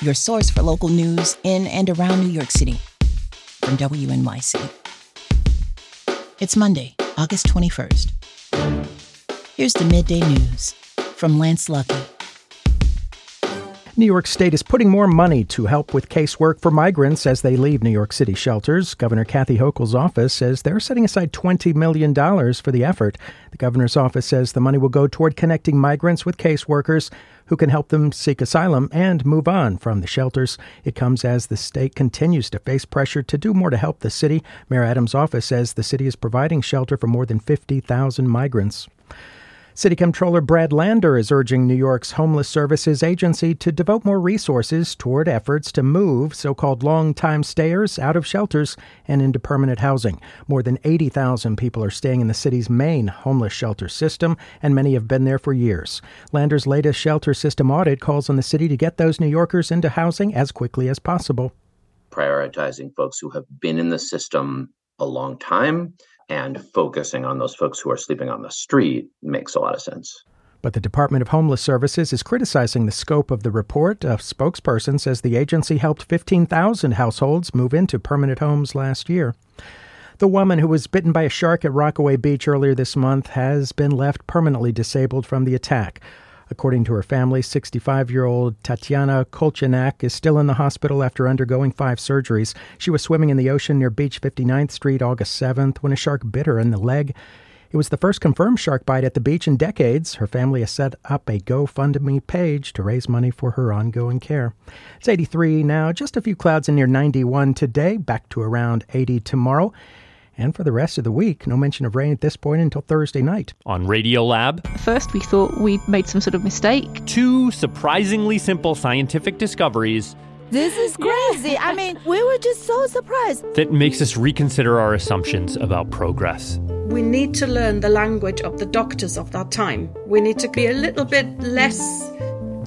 your source for local news in and around New York City from WNYC. It's Monday, August 21st. Here's the midday news from Lance Luckey. New York State is putting more money to help with casework for migrants as they leave New York City shelters. Governor Kathy Hochul's office says they're setting aside $20 million for the effort. The governor's office says the money will go toward connecting migrants with caseworkers who can help them seek asylum and move on from the shelters. It comes as the state continues to face pressure to do more to help the city. Mayor Adams' office says the city is providing shelter for more than 50,000 migrants. City Comptroller Brad Lander is urging New York's Homeless Services Agency to devote more resources toward efforts to move so called long time stayers out of shelters and into permanent housing. More than 80,000 people are staying in the city's main homeless shelter system, and many have been there for years. Lander's latest shelter system audit calls on the city to get those New Yorkers into housing as quickly as possible. Prioritizing folks who have been in the system a long time and focusing on those folks who are sleeping on the street makes a lot of sense. But the Department of Homeless Services is criticizing the scope of the report. A spokesperson says the agency helped 15,000 households move into permanent homes last year. The woman who was bitten by a shark at Rockaway Beach earlier this month has been left permanently disabled from the attack. According to her family, 65 year old Tatiana Kolchenak is still in the hospital after undergoing five surgeries. She was swimming in the ocean near Beach 59th Street August 7th when a shark bit her in the leg. It was the first confirmed shark bite at the beach in decades. Her family has set up a GoFundMe page to raise money for her ongoing care. It's 83 now, just a few clouds and near 91 today, back to around 80 tomorrow. And for the rest of the week, no mention of rain at this point until Thursday night. On Radiolab, First, we thought we'd made some sort of mistake. two surprisingly simple scientific discoveries This is crazy. I mean, we were just so surprised. that makes us reconsider our assumptions about progress. We need to learn the language of the doctors of that time. We need to be a little bit less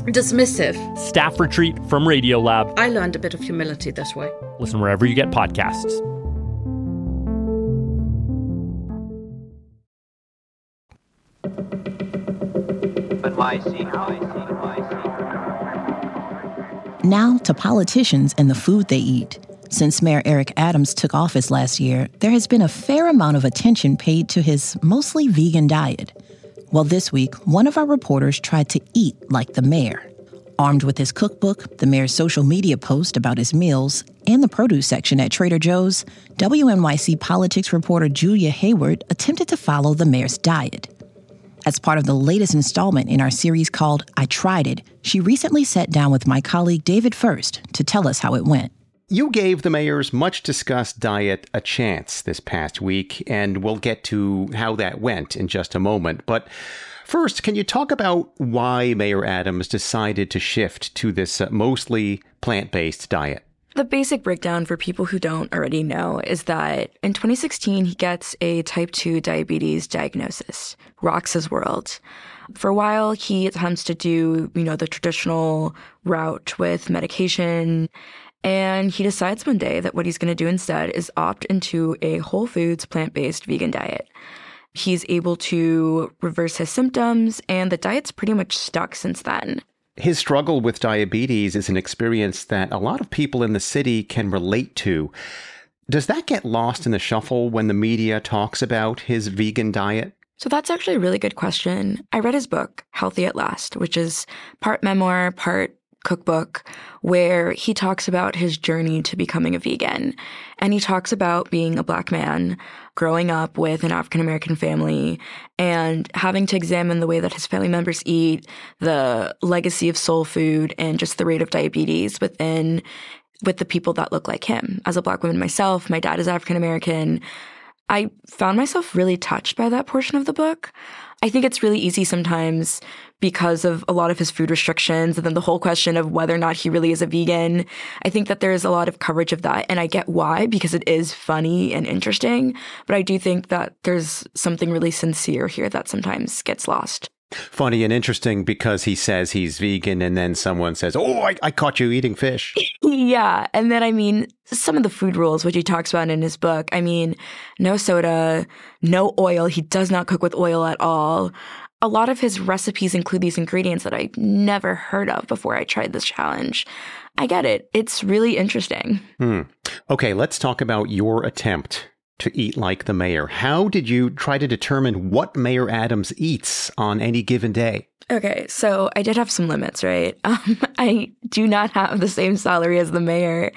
dismissive. Staff retreat from Radiolab. I learned a bit of humility this way. Listen wherever you get podcasts. Now to politicians and the food they eat. Since Mayor Eric Adams took office last year, there has been a fair amount of attention paid to his mostly vegan diet. Well, this week, one of our reporters tried to eat like the mayor. Armed with his cookbook, the mayor's social media post about his meals, and the produce section at Trader Joe's, WNYC politics reporter Giulia Heyward attempted to follow the mayor's diet. As part of the latest installment in our series called I Tried It, she recently sat down with my colleague David Furst to tell us how it went. You gave the mayor's much discussed diet a chance this past week, and we'll get to how that went in just a moment. But first, can you talk about why Mayor Adams decided to shift to this uh, mostly plant based diet? The basic breakdown for people who don't already know is that in 2016, he gets a type 2 diabetes diagnosis, rocks his world. For a while, he attempts to do, you know, the traditional route with medication. And he decides one day that what he's going to do instead is opt into a whole foods, plant based vegan diet. He's able to reverse his symptoms, and the diet's pretty much stuck since then. His struggle with diabetes is an experience that a lot of people in the city can relate to. Does that get lost in the shuffle when the media talks about his vegan diet? So that's actually a really good question. I read his book, Healthy at Last, which is part memoir, part cookbook where he talks about his journey to becoming a vegan. And he talks about being a black man, growing up with an African American family, and having to examine the way that his family members eat, the legacy of soul food, and just the rate of diabetes within with the people that look like him. As a black woman myself, my dad is African American. I found myself really touched by that portion of the book. I think it's really easy sometimes because of a lot of his food restrictions and then the whole question of whether or not he really is a vegan. I think that there's a lot of coverage of that and I get why because it is funny and interesting, but I do think that there's something really sincere here that sometimes gets lost. Funny and interesting because he says he's vegan and then someone says, Oh, I, I caught you eating fish. yeah. And then, I mean, some of the food rules, which he talks about in his book, I mean, no soda, no oil. He does not cook with oil at all. A lot of his recipes include these ingredients that I never heard of before I tried this challenge. I get it. It's really interesting. Hmm. Okay, let's talk about your attempt to eat like the mayor. How did you try to determine what Mayor Adams eats on any given day? Okay, so I did have some limits, right? Um, I do not have the same salary as the mayor.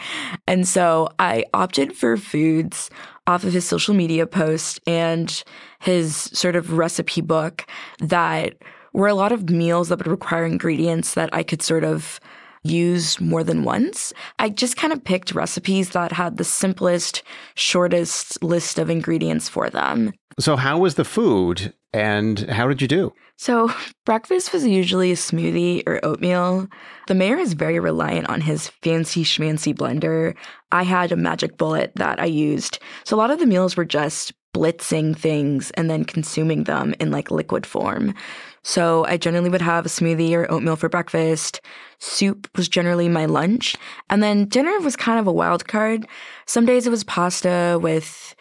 And so I opted for foods off of his social media post and his sort of recipe book that were a lot of meals that would require ingredients that I could sort of use more than once. I just kind of picked recipes that had the simplest, shortest list of ingredients for them. So, how was the food and how did you do? So, breakfast was usually a smoothie or oatmeal. The mayor is very reliant on his fancy schmancy blender. I had a magic bullet that I used. So, a lot of the meals were just blitzing things and then consuming them in like liquid form. So I generally would have a smoothie or oatmeal for breakfast. Soup was generally my lunch. And then dinner was kind of a wild card. Some days it was pasta with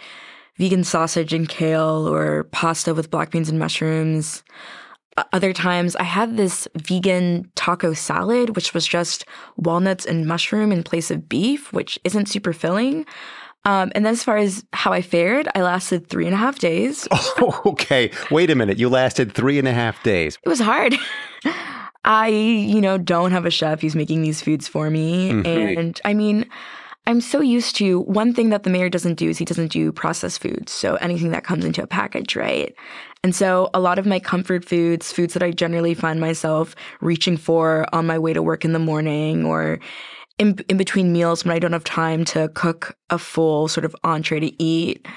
vegan sausage and kale or pasta with black beans and mushrooms. Other times I had this vegan taco salad, which was just walnuts and mushroom in place of beef, which isn't super filling. Um, and then as far as how I fared, I lasted three and a half days. Oh, okay. Wait a minute. You lasted three and a half days. It was hard. I, you know, don't have a chef who's making these foods for me. Mm-hmm. And I mean, I'm so used to one thing that the mayor doesn't do is he doesn't do processed foods. So anything that comes into a package, right? And so a lot of my comfort foods, foods that I generally find myself reaching for on my way to work in the morning or in, in between meals when I don't have time to cook a full sort of entree to eat,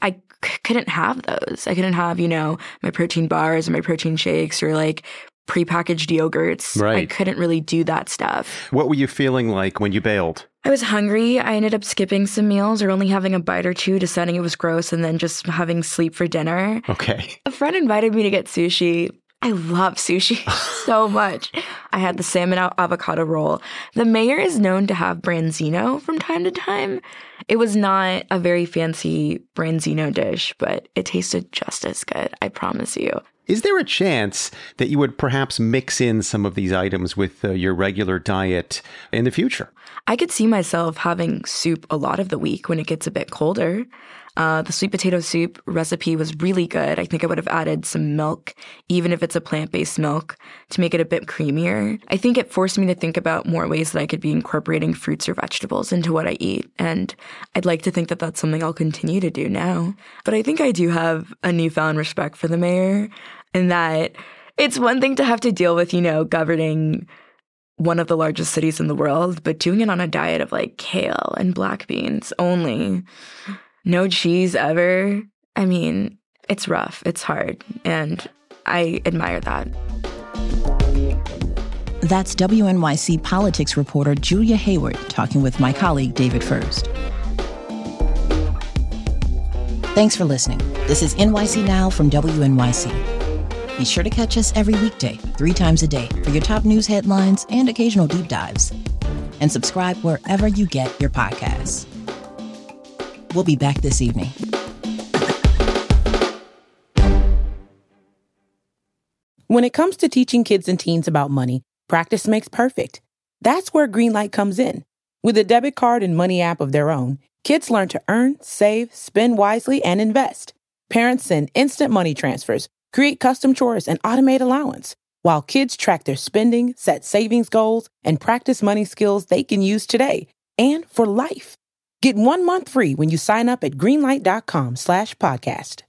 I c- couldn't have those. I couldn't have, you know, my protein bars or my protein shakes or like prepackaged yogurts. Right. I couldn't really do that stuff. What were you feeling like when you bailed? I was hungry. I ended up skipping some meals or only having a bite or two, deciding it was gross, and then just having sleep for dinner. Okay. A friend invited me to get sushi. I love sushi so much. I had the salmon avocado roll. The mayor is known to have branzino from time to time. It was not a very fancy branzino dish, but it tasted just as good, I promise you. Is there a chance that you would perhaps mix in some of these items with uh, your regular diet in the future? I could see myself having soup a lot of the week when it gets a bit colder. Uh, the sweet potato soup recipe was really good. I think I would have added some milk, even if it's a plant based milk, to make it a bit creamier. I think it forced me to think about more ways that I could be incorporating fruits or vegetables into what I eat. And I'd like to think that that's something I'll continue to do now. But I think I do have a newfound respect for the mayor and that it's one thing to have to deal with, you know, governing one of the largest cities in the world, but doing it on a diet of like kale and black beans only no cheese ever. I mean, it's rough, it's hard, and I admire that. That's WNYC politics reporter Giulia Heyward talking with my colleague David Furst. Thanks for listening. This is NYC Now from WNYC. Be sure to catch us every weekday, three times a day, for your top news headlines and occasional deep dives. And subscribe wherever you get your podcasts. We'll be back this evening. When it comes to teaching kids and teens about money, practice makes perfect. That's where Greenlight comes in. With a debit card and money app of their own, kids learn to earn, save, spend wisely, and invest. Parents send instant money transfers, create custom chores, and automate allowance. while kids track their spending, set savings goals, and practice money skills they can use today and for life. Get one month free when you sign up at greenlight.com slash podcast.